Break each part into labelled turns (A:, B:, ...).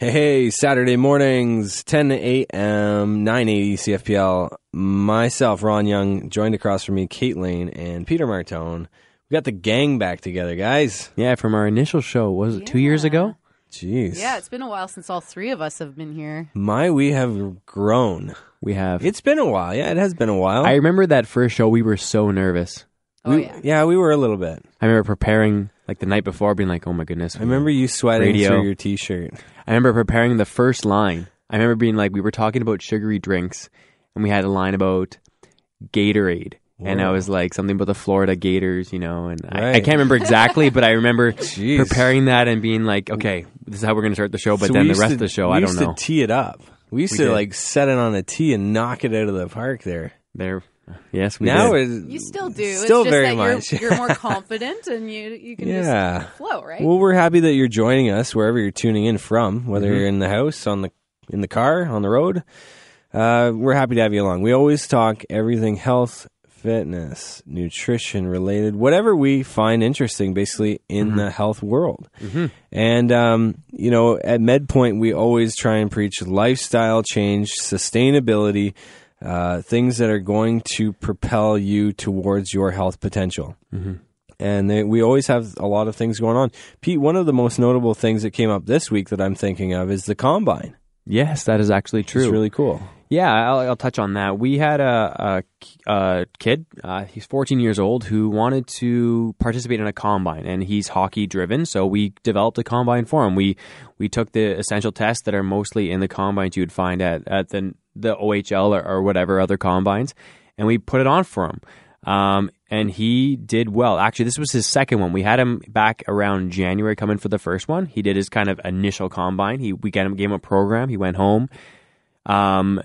A: Hey, Saturday mornings, 10 a.m., 980 CFPL. Myself, Ron Young, joined across from me, Kate Lane and Peter Martone. We got the gang back together, guys.
B: Yeah, from our initial show, was it two years
C: Yeah.
B: ago?
A: Jeez.
C: Yeah, it's been a while since all three of us have been here.
A: My, we have grown.
B: We have.
A: It's been a while. Yeah, it has been a while.
B: I remember that first show, we were so nervous.
C: Oh
A: we,
C: yeah.
A: yeah, we were a little bit.
B: I remember preparing like the night before, being like, "Oh my goodness!"
A: I remember you sweating
B: Radio.
A: through your t-shirt.
B: I remember preparing the first line. I remember being like, we were talking about sugary drinks, and we had a line about Gatorade, and I was like something about the Florida Gators, you know. And I, I can't remember exactly, but I remember
A: Jeez.
B: preparing that and being like, "Okay, this is how we're going to start the show." But
A: So
B: then the rest
A: to-
B: of the show, I don't
A: used
B: know.
A: to tee it up. We used
B: We
A: to
B: did.
A: like set it on a tee and knock it out of the park there.
B: there, yes, we
A: now
B: did.
A: it's
C: You still do.
A: Still
C: it's just
A: very
C: that
A: much.
C: You're, you're more confident and you you can
A: Yeah.
C: just flow, right?
A: Well, we're happy that you're joining us wherever you're tuning in from, whether
B: Mm-hmm.
A: you're in the house, on the in the car, on the road. Uh, we're happy to have you along. We always talk everything health, fitness, nutrition related, whatever we find interesting, basically in
B: Mm-hmm.
A: the health world. And um, you know, at MedPoint, we always try and preach lifestyle change, sustainability. Uh, things that are going to propel you towards your health potential and they, we always have a lot of things going on. Pete, one of the most notable things that came up this week that I'm thinking of is the combine.
B: yes, that is actually true.
A: It's really cool.
B: Yeah, I'll, I'll touch on that. We had a, a, a kid, uh, he's 14 years old, who wanted to participate in a combine, and he's hockey driven. So we developed a combine for him. We we took the essential tests that are mostly in the combines you would find at, at the the OHL or, or whatever other combines, and we put it on for him. Um, and he did well. Actually, this was his second one. We had him back around January coming for the first one. He did his kind of initial combine. He we got him gave him a program. He went home um,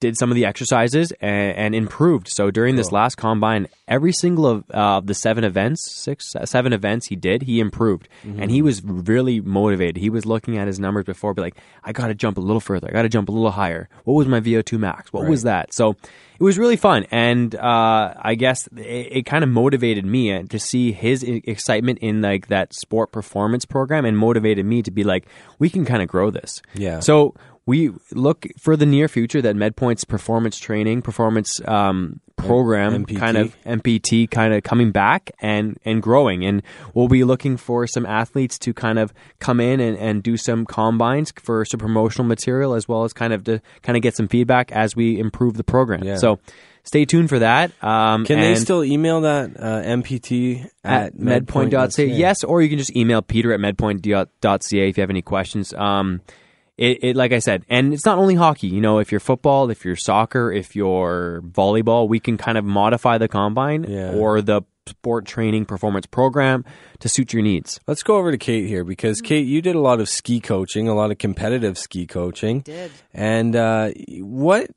B: did some of the exercises and, and improved. So during this last combine, every single of uh, the seven events, six, seven events he did, he improved, and he was really motivated. He was looking at his numbers before, be like, I got to jump a little further. I got to jump a little higher. What was my VO2 max? What was that? So it was really fun, and uh, I guess it, it kind of motivated me uh, to see his excitement in like that sport performance program, and motivated me to be like, we can kind of grow this.
A: Yeah.
B: So we look for the near future that MedPoint's performance training, performance um, program,
A: MPT.
B: kind of MPT, kind of coming back and and growing, and we'll be looking for some athletes to kind of come in and, and do some combines for some promotional material, as well as kind of to kind of get some feedback as we improve the program.
A: Yeah.
B: So. Stay tuned for that. Um,
A: Can they still email that uh, MPT
B: at medpoint.ca. Yes, or you can just email peter at medpoint.ca if you have any questions. Um, it, it, like I said, and it's not only hockey. You know, if you're football, if you're soccer, if you're volleyball, we can kind of modify the combine
A: Yeah.
B: or the sport training performance program to suit your needs.
A: Let's go over to Kate here because Kate, you did a lot of ski coaching, a lot of competitive ski coaching.
C: did.
A: And uh, what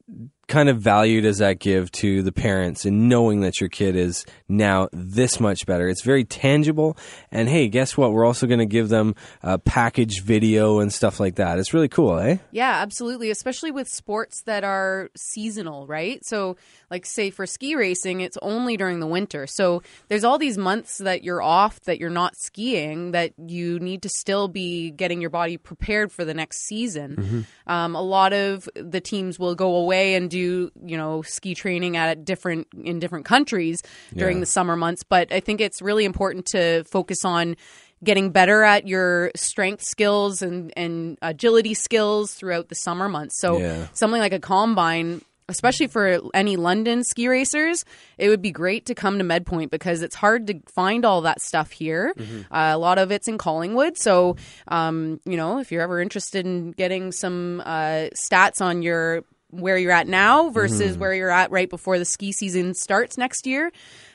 A: kind of value does that give to the parents in knowing that your kid is now this much better? It's very tangible. And hey, guess what? We're also going to give them a package video and stuff like that. It's really cool, eh?
C: Yeah, absolutely. Especially with sports that are seasonal, right? So, like, say for ski racing, it's only during the winter. So, there's all these months that you're off, that you're not skiing, that you need to still be getting your body prepared for the next season. Um, a lot of the teams will go away and do, you know, ski training at different in different countries during
A: Yeah.
C: the summer months. But I think it's really important to focus on getting better at your strength skills and, and agility skills throughout the summer months. So
A: Yeah.
C: something like a combine, especially for any London ski racers, it would be great to come to MedPoint because it's hard to find all that stuff here. Uh, a lot of it's in Collingwood. So, um, you know, if you're ever interested in getting some uh, stats on your where you're at now versus where you're at right before the ski season starts next year,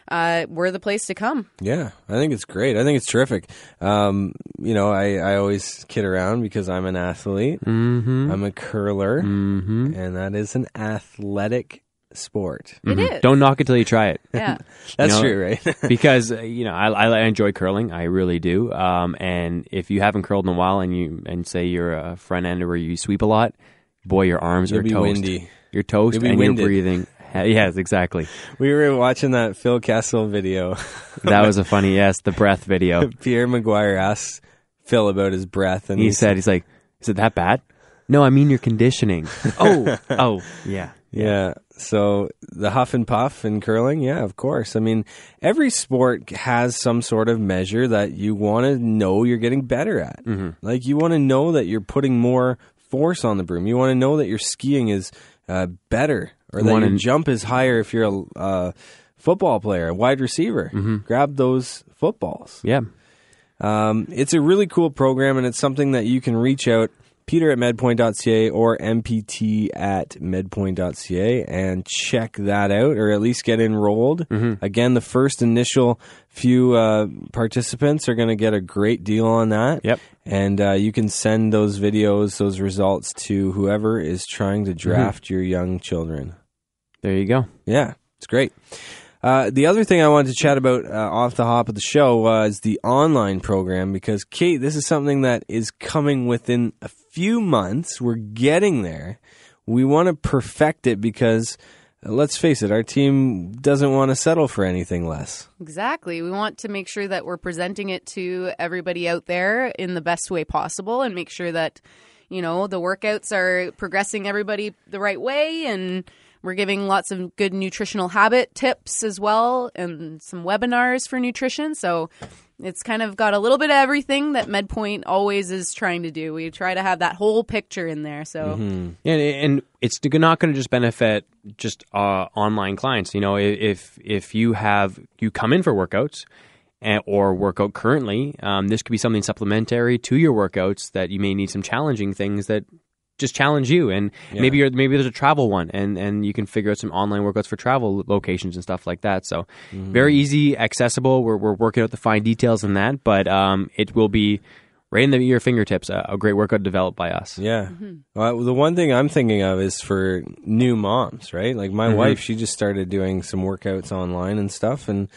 C: uh, we're the place to come.
A: Yeah, I think it's great. I think it's terrific. Um, you know, I, I always kid around because I'm an athlete. Mm-hmm. I'm a curler, mm-hmm. and that is an athletic sport.
C: It is.
B: Don't knock it till you try it.
C: Yeah.
A: That's
B: know,
A: true, right?
B: because uh, you know I, I enjoy curling, I really do. Um, and if you haven't curled in a while, and you and say you're a front ender where you sweep a lot, boy, your arms
A: You'll
B: are
A: be
B: toast.
A: windy.
B: You're toast, and
A: winded.
B: you're breathing. Yes, exactly.
A: we were watching that Phil Kessel video.
B: That was a funny yes, the breath video.
A: Pierre McGuire asked Phil about his breath, and
B: He
A: he's-
B: said he's like, Is it that bad? No, I mean your conditioning. oh, oh, yeah.
A: Yeah. So the huff and puff and curling, yeah, of course. I mean, every sport has some sort of measure that you want to know you're getting better at.
B: Mm-hmm.
A: Like you want to know that you're putting more force on the broom. You want to know that your skiing is uh, better or that
B: wanna-
A: your jump is higher if you're a uh, football player, a wide receiver.
B: Mm-hmm.
A: Grab those footballs.
B: Yeah.
A: Um, it's a really cool program, and it's something that you can reach out Peter at medpoint.ca or MPT at medpoint.ca and check that out, or at least get enrolled. Again, the first initial few uh, participants are going to get a great deal on that.
B: Yep.
A: And uh, you can send those videos, those results to whoever is trying to draft your young children.
B: There you go.
A: Yeah, it's great. Uh, the other thing I wanted to chat about uh, off the hop of the show was the online program because, Kate, this is something that is coming within a few months. We're getting there. We want to perfect it because, uh, let's face it, our team doesn't want to settle for anything less.
C: Exactly. We want to make sure that we're presenting it to everybody out there in the best way possible and make sure that, you know, the workouts are progressing everybody the right way and we're giving lots of good nutritional habit tips as well and some webinars for nutrition. So it's kind of got a little bit of everything that MedPoint always is trying to do. We try to have that whole picture in there. So
B: And, and it's not going to just benefit just uh, online clients. You know, if if you have you come in for workouts and, or workout currently, um, this could be something supplementary to your workouts that you may need some challenging things that just challenge you. And maybe you're, maybe there's a travel one, and and you can figure out some online workouts for travel locations and stuff like that. So mm-hmm. very easy, accessible. We're we're working out the fine details in that, but um, it will be. Right in the, your fingertips, a, a great workout developed by us.
A: Yeah. Mm-hmm. Well, the one thing I'm thinking of is for new moms, right? Like my mm-hmm. wife, she just started doing some workouts online and stuff, and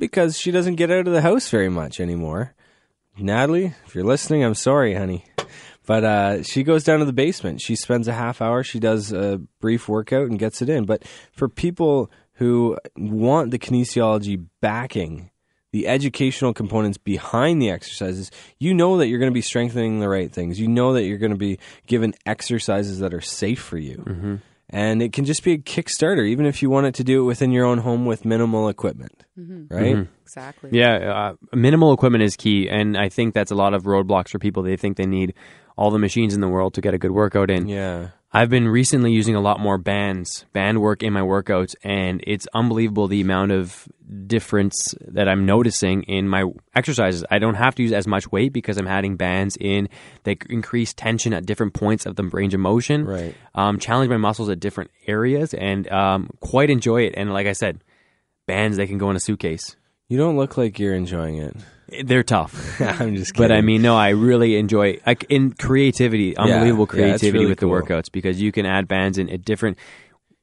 A: because she doesn't get out of the house very much anymore. Natalie, if you're listening, I'm sorry, honey. But uh, she goes down to the basement. She spends a half hour. She does a brief workout and gets it in. But for people who want the kinesiology backing, the educational components behind the exercises, you know that you're going to be strengthening the right things. You know that you're going to be given exercises that are safe for you. And it can just be a kickstarter, even if you want it to do it within your own home with minimal equipment. Right?
C: exactly.
B: Yeah, uh, minimal equipment is key, and I think that's a lot of roadblocks for people. They think they need all the machines in the world to get a good workout in.
A: Yeah.
B: I've been recently using a lot more bands, band work in my workouts, and it's unbelievable the amount of difference that I'm noticing in my exercises. I don't have to use as much weight because I'm adding bands in. They increase tension at different points of the range of motion.
A: Right.
B: Um, challenge my muscles at different areas, and um, quite enjoy it. And like I said, bands they can go in a suitcase.
A: You don't look like you're enjoying it.
B: They're tough.
A: I'm just kidding.
B: But I mean, no, I really enjoy like in creativity, unbelievable
A: yeah, it's
B: creativity
A: really
B: with the workouts because you can add bands in at different.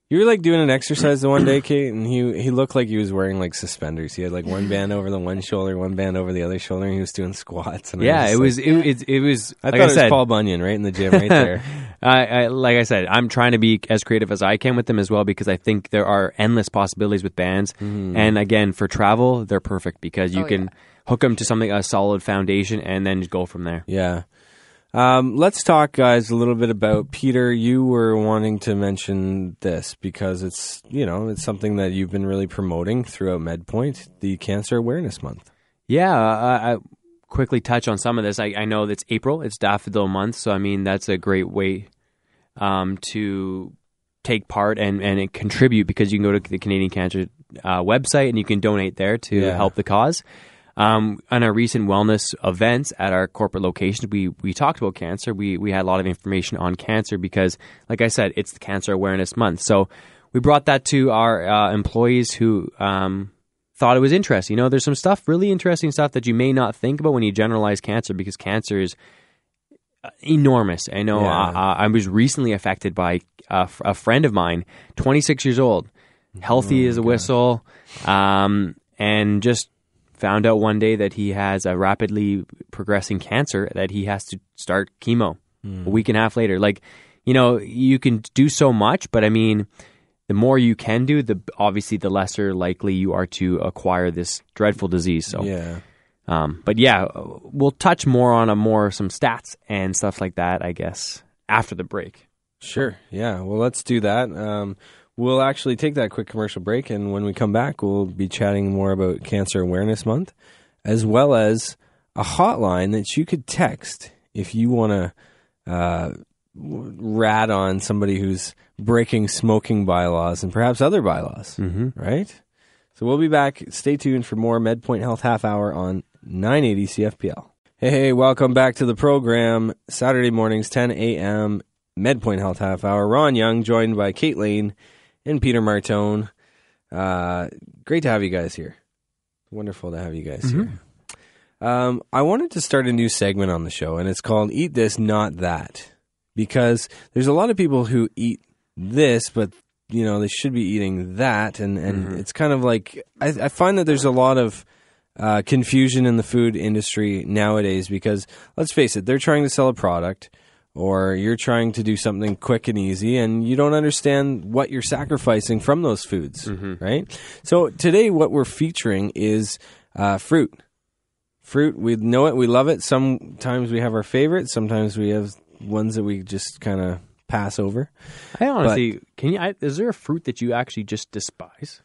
A: you were like doing an exercise the one day, Kate, and he he looked like he was wearing like suspenders. He had like one band over the one shoulder, one band over the other shoulder, and he was doing squats. And I
B: Yeah,
A: just
B: it
A: like-
B: was it, it, it was.
A: I
B: like
A: thought
B: I
A: it was
B: said,
A: Paul Bunyan right in the gym, right there.
B: I, I, like I said, I'm trying to be as creative as I can with them as well because I think there are endless possibilities with bands.
A: Mm-hmm.
B: And again, for travel, they're perfect because you
C: Oh,
B: can
C: yeah.
B: Hook them to something a solid foundation and then go from there.
A: yeah. Um, let's talk, guys, a little bit about Peter. You were wanting to mention this because it's you know it's something that you've been really promoting throughout MedPoint, the Cancer Awareness Month.
B: Yeah, I, I quickly touch on some of this. I, I know that's April; it's Daffodil Month, so I mean that's a great way um, to take part and and contribute because you can go to the Canadian Cancer uh, website and you can donate there to
A: Yeah.
B: help the cause. Um, on our recent wellness events at our corporate locations, we we talked about cancer. We we had a lot of information on cancer because, like I said, it's the Cancer Awareness Month. So we brought that to our uh, employees who um, thought it was interesting. You know, there's some stuff, really interesting stuff that you may not think about when you generalize cancer because cancer is uh, enormous. I know
A: Yeah.
B: uh, I was recently affected by a friend of mine, 26 years old, healthy as a whistle, um, and just found out one day that he has a rapidly progressing cancer that he has to start chemo a week and a half later. Like, you know, you can do so much, but I mean, the more you can do, the obviously the lesser likely you are to acquire this dreadful disease. So
A: Yeah.
B: Um, but yeah, we'll touch more on a more some stats and stuff like that, I guess, after the break.
A: Sure. Yeah. Well, let's do that. Um, we'll actually take that quick commercial break, and when we come back, we'll be chatting more about Cancer Awareness Month, as well as a hotline that you could text if you want to uh, rat on somebody who's breaking smoking bylaws and perhaps other bylaws. Mm-hmm. Right. So we'll be back. Stay tuned for more MedPoint Health Half Hour on 980 CFPL. Hey, hey, welcome back to the program. Saturday mornings, 10 a.m. MedPoint Health Half Hour. Ron Young, joined by Kate Lane and Peter Martone. Uh, great to have you guys here. Wonderful to have you guys here. Um, I wanted to start a new segment on the show, and it's called Eat This, Not That. Because there's a lot of people who eat this, but you know they should be eating that, and, and it's kind of like I, I find that there's a lot of uh, confusion in the food industry nowadays because let's face it, they're trying to sell a product or you're trying to do something quick and easy and you don't understand what you're sacrificing from those foods, right? So today, what we're featuring is uh, fruit. Fruit, we know it, we love it. Sometimes we have our favorites, sometimes we have ones that we just kind of pass over.
B: I honestly, can you? I, is there a fruit that you actually just despise?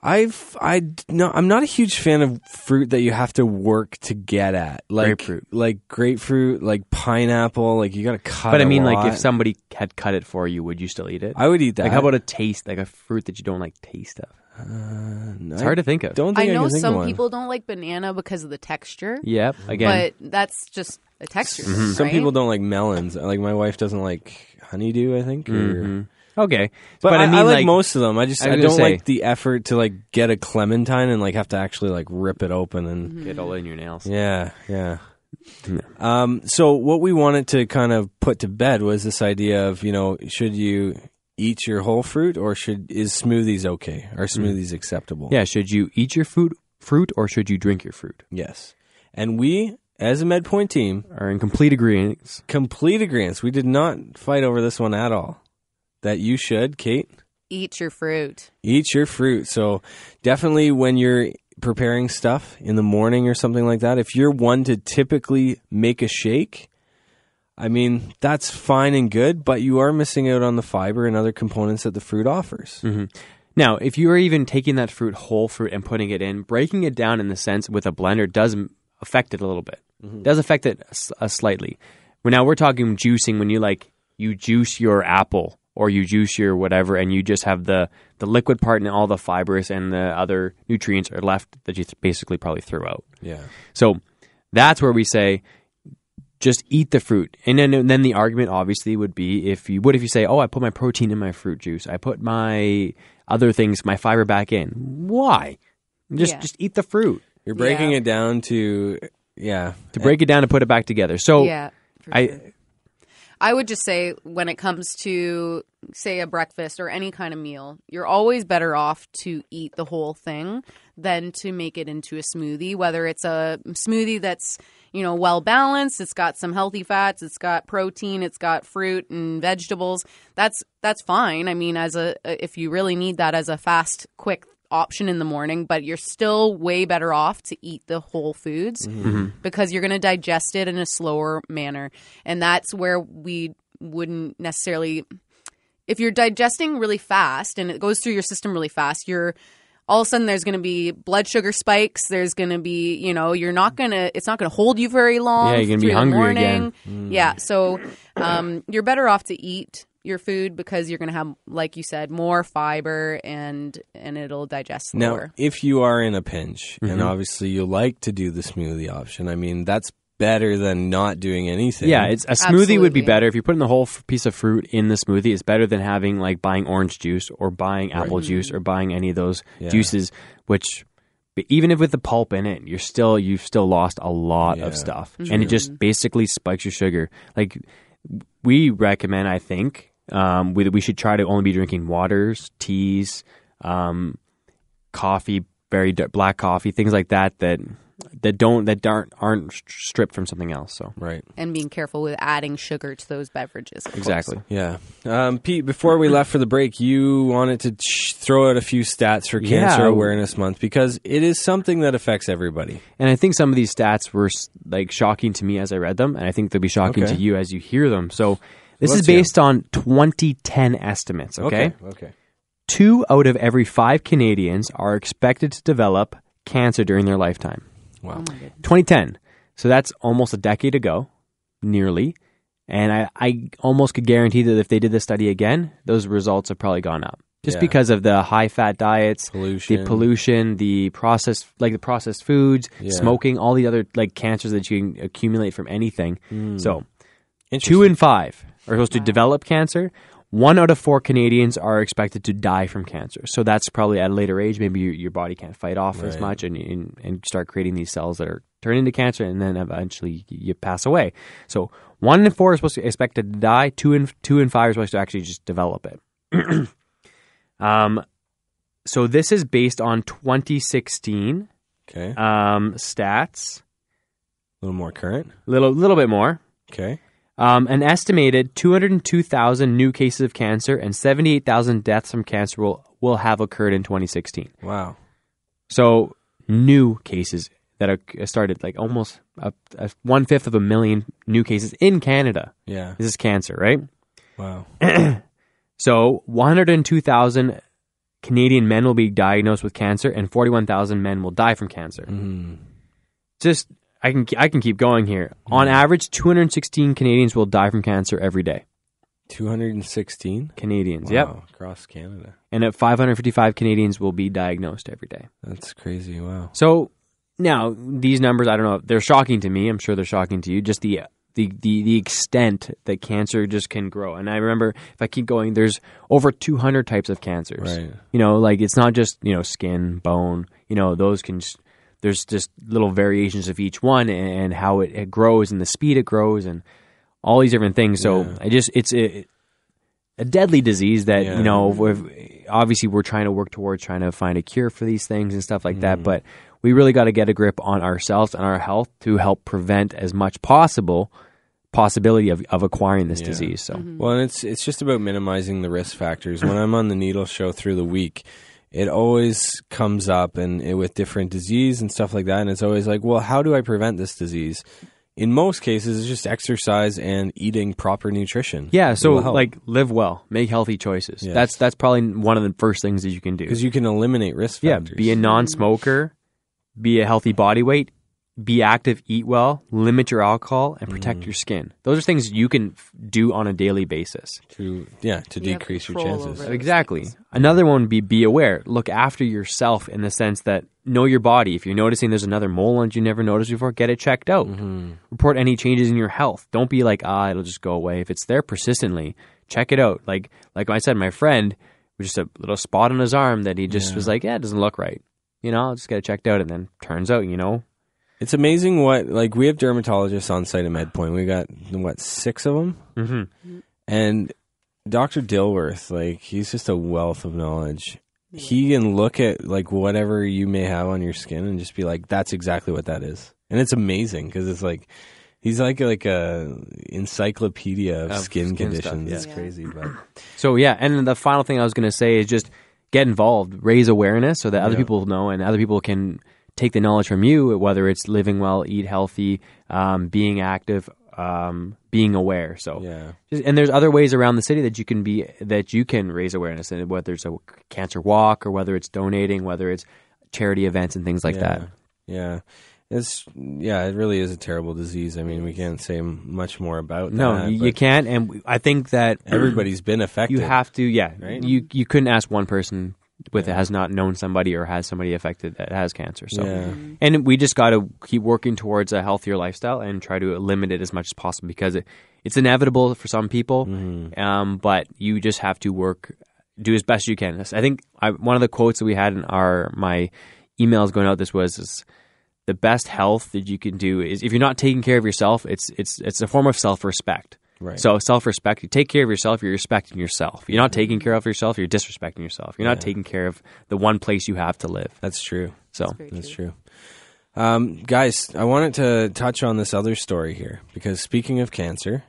A: I've I no I'm not a huge fan of fruit that you have to work to get at like
B: Grapefruit.
A: like grapefruit like pineapple like you got to cut. It.
B: But I mean, like,
A: lot.
B: if somebody had cut it for you, would you still eat it?
A: I would eat that.
B: like, how about a taste, like a fruit that you don't like taste of? Uh, it's hard to think of.
A: Don't
C: I
A: think I,
C: know
A: can
C: some
A: one.
C: people don't like banana because of the texture,
B: Yep. Again,
C: but that's just a texture.
A: Some
C: right?
A: people don't like melons. Like my wife doesn't like honeydew. I think. or- mm-hmm.
B: Okay.
A: But, I, I like,
B: like
A: most of them. I just
B: I
A: I, don't
B: say-
A: like the effort to like get a clementine and like have to actually like rip it open and
B: get all in your nails.
A: Yeah, yeah. Um, so what we wanted to kind of put to bed was this idea of you know should you eat your whole fruit or should is smoothies okay? Are smoothies acceptable?
B: Yeah. Should you eat your food fruit or should you drink your fruit?
A: Yes. And we, as a MedPoint team,
B: Are in complete agreement.
A: complete agreement. We did not fight over this one at all. That you should, Kate,
C: Eat your fruit.
A: eat your fruit. So definitely when you're preparing stuff in the morning or something like that, if you're one to typically make a shake, I mean, that's fine and good, but you are missing out on the fiber and other components that the fruit offers.
B: Now, if you are even taking that fruit, whole fruit, and putting it in, breaking it down in the sense with a blender does affect it a little bit. Does affect it s- uh, slightly. Well, now we're talking juicing when you like you juice your apple or you juice your whatever, and you just have the the liquid part and all the fibers and the other nutrients are left that you th- basically probably threw out.
A: Yeah.
B: So that's where we say just eat the fruit. And then, and then the argument obviously would be if you what if you say, "Oh, I put my protein in my fruit juice. I put my other things, my fiber back in." Why? Just
C: Yeah.
B: just eat the fruit.
A: You're breaking
C: Yeah.
A: it down to, yeah.
B: To break it down and put it back together. So
C: yeah.
B: I
C: sure. I would just say when it comes to say a breakfast or any kind of meal, you're always better off to eat the whole thing than to make it into a smoothie, whether it's a smoothie that's, you know, well balanced, it's got some healthy fats, it's got protein, it's got fruit and vegetables. That's that's fine. I mean, as a if you really need that as a fast quick option in the morning, but you're still way better off to eat the whole foods mm-hmm. Mm-hmm. because you're going to digest it in a slower manner. And that's where we wouldn't necessarily if you're digesting really fast and it goes through your system really fast, you're all of a sudden there's going to be blood sugar spikes. There's going to be, you know, you're not going to, it's not going to hold you very long.
B: Yeah, you're gonna be hungry
C: morning.
B: again.
C: Yeah. Mm. So um, you're better off to eat your food because you're going to have, like you said, more fiber and and it'll digest
A: Now,
C: slower.
A: if you are in a pinch, and
B: Mm-hmm.
A: obviously you like to do the smoothie option, I mean, that's better than not doing anything.
B: yeah, it's a smoothie would be better if you're putting the whole f- piece of fruit in the smoothie. It's better than having like buying orange juice or buying apple juice or buying any of those
A: Yeah.
B: juices, which even if with the pulp in it, you're still you've still lost a lot
A: Yeah.
B: of stuff, and it just basically spikes your sugar. Like we recommend, I think um, we we should try to only be drinking waters, teas, um, coffee very d- black coffee, things like that that that don't that aren't aren't stripped from something else. So
A: Right.
C: and being careful with adding sugar to those beverages. of course.
B: exactly.
A: Yeah. Um, Pete, before we left for the break, you wanted to ch- throw out a few stats for
B: Yeah.
A: Cancer Awareness Month because it is something that affects everybody.
B: And I think some of these stats were like shocking to me as I read them, and I think they'll be shocking
A: Okay.
B: to you as you hear them. So this
A: Let's
B: is
A: hear 'em.
B: based on 2010 estimates. Okay?
A: Okay.
B: two out of every five Canadians are expected to develop cancer during their lifetime.
A: Wow.
C: Oh my
B: 2010. So that's almost a decade ago, nearly. And I, I almost could guarantee that if they did this study again, those results have probably gone up. Just
A: Yeah.
B: because of the high fat diets,
A: Pollution.
B: the pollution, the processed like the processed foods,
A: Yeah.
B: smoking, all the other like cancers that you can accumulate from anything.
A: Hmm.
B: So two in five are supposed to develop cancer. One out of four Canadians are expected to die from cancer. So that's probably at a later age. Maybe your, your body can't fight off as much and, and and start creating these cells that are turn into cancer, and then eventually you pass away. So one in four is supposed to expected to die. Two in two in five are supposed to actually just develop it. um, so this is based on 2016
A: Okay.
B: um, stats.
A: a little more current.
B: Little little bit more.
A: Okay.
B: Um, an estimated 202,000 new cases of cancer and 78,000 deaths from cancer will, will have occurred in 2016.
A: Wow.
B: So, new cases that are started, like almost a, a one fifth of a million new cases in Canada.
A: Yeah.
B: This is cancer, right?
A: Wow.
B: So, 102,000 Canadian men will be diagnosed with cancer, and 41,000 men will die from cancer.
A: Mm.
B: Just, I can I can keep going here. On mm-hmm. average, 216 Canadians will die from cancer every day.
A: 216?
B: Canadians,
A: Wow.
B: yep.
A: Across Canada.
B: and at 555 Canadians will be diagnosed every day.
A: That's crazy. Wow.
B: So now these numbers, I don't know, they're shocking to me. I'm sure they're shocking to you. Just the the the, the extent that cancer just can grow. And I remember if I keep going, there's over 200 types of cancers.
A: Right.
B: You know, like it's not just you know skin, bone. You know, those can. s- There's just little variations of each one and, and how it, it grows and the speed it grows and all these different things. So
A: Yeah.
B: I just it's a, a deadly disease that
A: Yeah.
B: you know we've, obviously we're trying to work towards trying to find a cure for these things and stuff like
A: Mm.
B: that but we really got to get a grip on ourselves and our health to help prevent as much possible possibility of, of acquiring this
A: Yeah.
B: disease so
A: Well, and it's it's just about minimizing the risk factors. When I'm on the needle show through the week, it always comes up and it, with different disease and stuff like that, and it's always like, well, how do I prevent this disease? In most cases, it's just exercise and eating proper nutrition.
B: yeah so like live well make healthy choices
A: Yes.
B: that's that's probably one of the first things that you can do
A: because you can eliminate risk
B: yeah
A: factors.
B: be a non-smoker be a healthy body weight be active eat well limit your alcohol and
A: Mm.
B: protect your skin those are things you can f- do on a daily basis
A: to yeah to
C: You
A: decrease your chances.
C: over it.
B: Exactly. Another one would be be aware. Look after yourself in the sense that know your body. If you're noticing there's another mole on you never noticed before, get it checked out.
A: Mm-hmm.
B: Report any changes in your health. Don't be like, ah, it'll just go away. If it's there persistently, check it out. Like like I said, my friend was just a little spot on his arm that he just
A: Yeah.
B: was like, yeah, it doesn't look right. You know, I'll just get it checked out. And then turns out, you know,
A: It's amazing what like we have dermatologists on site at MedPoint. We got what six of them,
B: Mhm.
A: and Doctor Dilworth, like he's just a wealth of knowledge. He can look at like whatever you may have on your skin and just be like, "That's exactly what that is," and it's amazing because it's like he's like like a encyclopedia of,
B: Of
A: skin,
B: skin stuff,
A: conditions.
B: yeah.
A: It's crazy, but
B: So yeah, and the final thing I was going to say is just get involved, raise awareness so that other
A: Yeah.
B: people know and other people can take the knowledge from you, whether it's living well, eat healthy, um, being active, um, being aware. So
A: yeah,
B: and there's other ways around the city that you can be that you can raise awareness, and whether it's a cancer walk or whether it's donating, whether it's charity events and things like
A: yeah.
B: that.
A: Yeah. It's yeah, it really is a terrible disease. I mean, we can't say much more about
B: No,
A: that.
B: you, you can't, and I think that
A: Everybody's been affected.
B: you have to yeah
A: Right?
B: you you couldn't ask one person with it has not known somebody or has somebody affected that has cancer so.
A: Yeah.
B: and we just got to keep working towards a healthier lifestyle and try to limit it as much as possible because it, it's inevitable for some people
A: Mm-hmm.
B: um, but you just have to work do as best you can. I think I, one of the quotes that we had in our my emails going out this was is, the best health that you can do is if you're not taking care of yourself it's it's it's a form of self-respect
A: Right.
B: So self respect. You take care of yourself. You're respecting yourself. You're not taking care of yourself. You're disrespecting yourself. You're not taking care of the one place you have to live.
A: That's true.
B: So
C: Very
A: That's true. Um, guys, I wanted to touch on this other story here because speaking of cancer,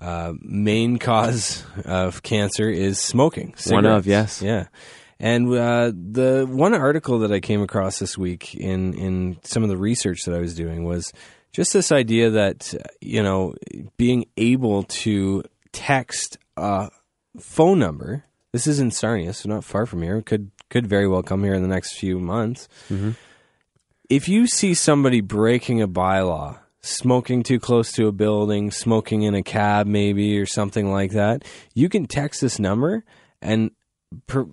A: uh, main cause of cancer is smoking.
B: One of, yes.
A: Yeah. And uh, the one article that I came across this week in, in some of the research that I was doing was just this idea that, you know, being able to text a phone number, this is in Sarnia, so not far from here, could, could very well come here in the next few months. Mm-hmm. If you see somebody breaking a bylaw, smoking too close to a building, smoking in a cab maybe or something like that, you can text this number and per-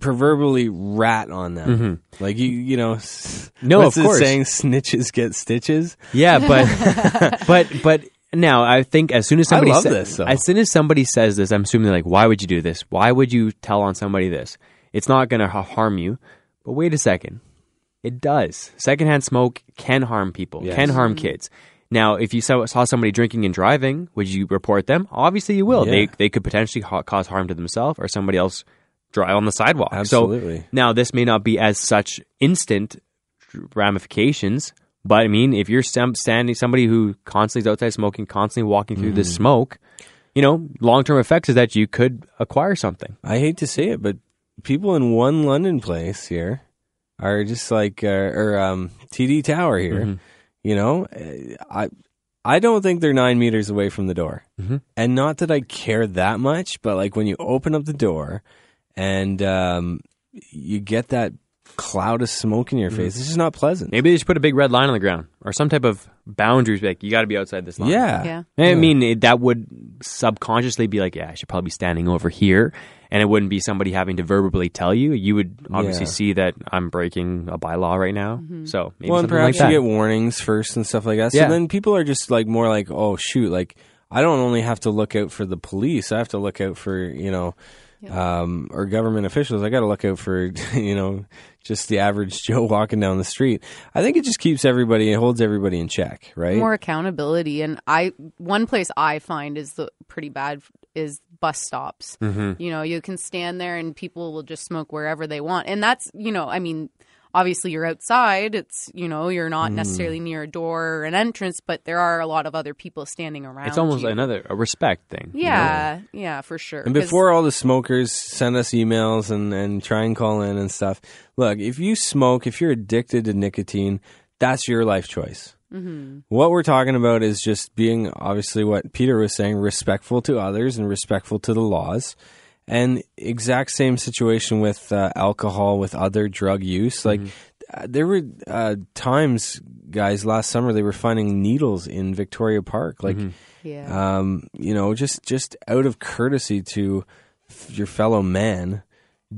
A: proverbially rat on them. Like you, you know,
B: Mm-hmm. No,
A: what's
B: of course.
A: saying snitches get stitches.
B: Yeah, but but but now I think as soon as somebody
A: love
B: sa-
A: this, though.
B: as soon as somebody says this, I'm assuming like, why would you do this? Why would you tell on somebody this? It's not going to harm you. But wait a second, it does. Secondhand smoke can harm people,
A: Yes.
B: can harm kids. Now, if you saw, saw somebody drinking and driving, would you report them? Obviously, you will.
A: Yeah.
B: They they could potentially ha- cause harm to themselves or somebody else drive on the sidewalk.
A: Absolutely.
B: So now this may not be as such instant ramifications. But I mean, if you're standing somebody who constantly is outside smoking, constantly walking through
A: Mm-hmm.
B: this smoke, you know, long term effects is that you could acquire something.
A: I hate to say it, but people in one London place here are just like, uh, or um, TD Tower here.
B: Mm-hmm.
A: You know, I I don't think they're nine meters away from the door,
B: Mm-hmm.
A: and not that I care that much, but like when you open up the door and um, you get that cloud of smoke in your
B: Mm-hmm.
A: face, it's just not pleasant.
B: Maybe they should put a big red line on the ground or some type of boundaries. Like you got to be outside this line.
A: Yeah,
C: Yeah.
B: I mean, it, that would subconsciously be like, yeah, I should probably be standing over here. And it wouldn't be somebody having to verbally tell you. You would obviously
A: Yeah.
B: see that I'm breaking a bylaw right now. So maybe
A: well, and perhaps
B: like that.
A: you get warnings first and stuff like that. So
B: Yeah.
A: then people are just like more like, oh shoot, like I don't only have to look out for the police; I have to look out for you know, um, or government officials. I got to look out for you know, just the average Joe walking down the street. I think it just keeps everybody, it holds everybody in check, right?
C: more accountability and i one place i find is the pretty bad is bus stops you know you can stand there and people will just smoke wherever they want and that's you know i mean obviously you're outside it's you know you're not necessarily near a door or an entrance but there are a lot of other people standing around
B: It's almost
C: you.
B: another a respect thing. you know?
C: yeah yeah for sure
A: And before all the smokers send us emails and, and try and call in and stuff, look, if you smoke, if you're addicted to nicotine, that's your life choice. Mm-hmm. What we're talking about is just being, obviously, what Peter was saying, respectful to others and respectful to the laws. And exact same situation with uh, alcohol, with other drug use. Like, uh, there were uh, times, guys, last summer, they were finding needles in Victoria Park. Like,
C: yeah
A: um, you know, just just out of courtesy to your fellow man,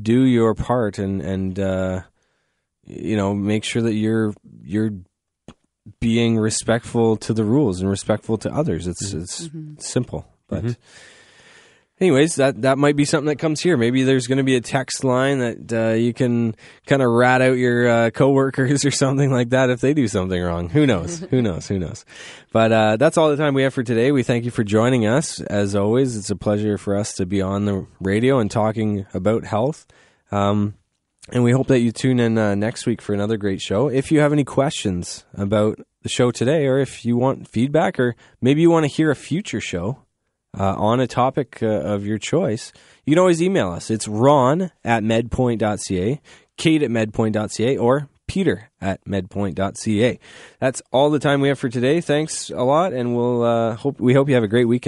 A: do your part and and uh, you know make sure that you're you're being respectful to the rules and respectful to others. It's it's simple, but. Anyways, that, that might be something that comes here. Maybe there's going to be a text line that uh, you can kind of rat out your uh, coworkers or something like that if they do something wrong. Who knows? Who knows? Who knows? But uh, that's all the time we have for today. We thank you for joining us. As always, it's a pleasure for us to be on the radio and talking about health. Um, and we hope that you tune in uh, next week for another great show. If you have any questions about the show today, or if you want feedback, or maybe you want to hear a future show uh, on a topic uh, of your choice, you can always email us. It's ron at medpoint.ca, kate at medpoint.ca, or peter at medpoint.ca. That's all the time we have for today. Thanks a lot, and we'll uh, hope we hope you have a great weekend.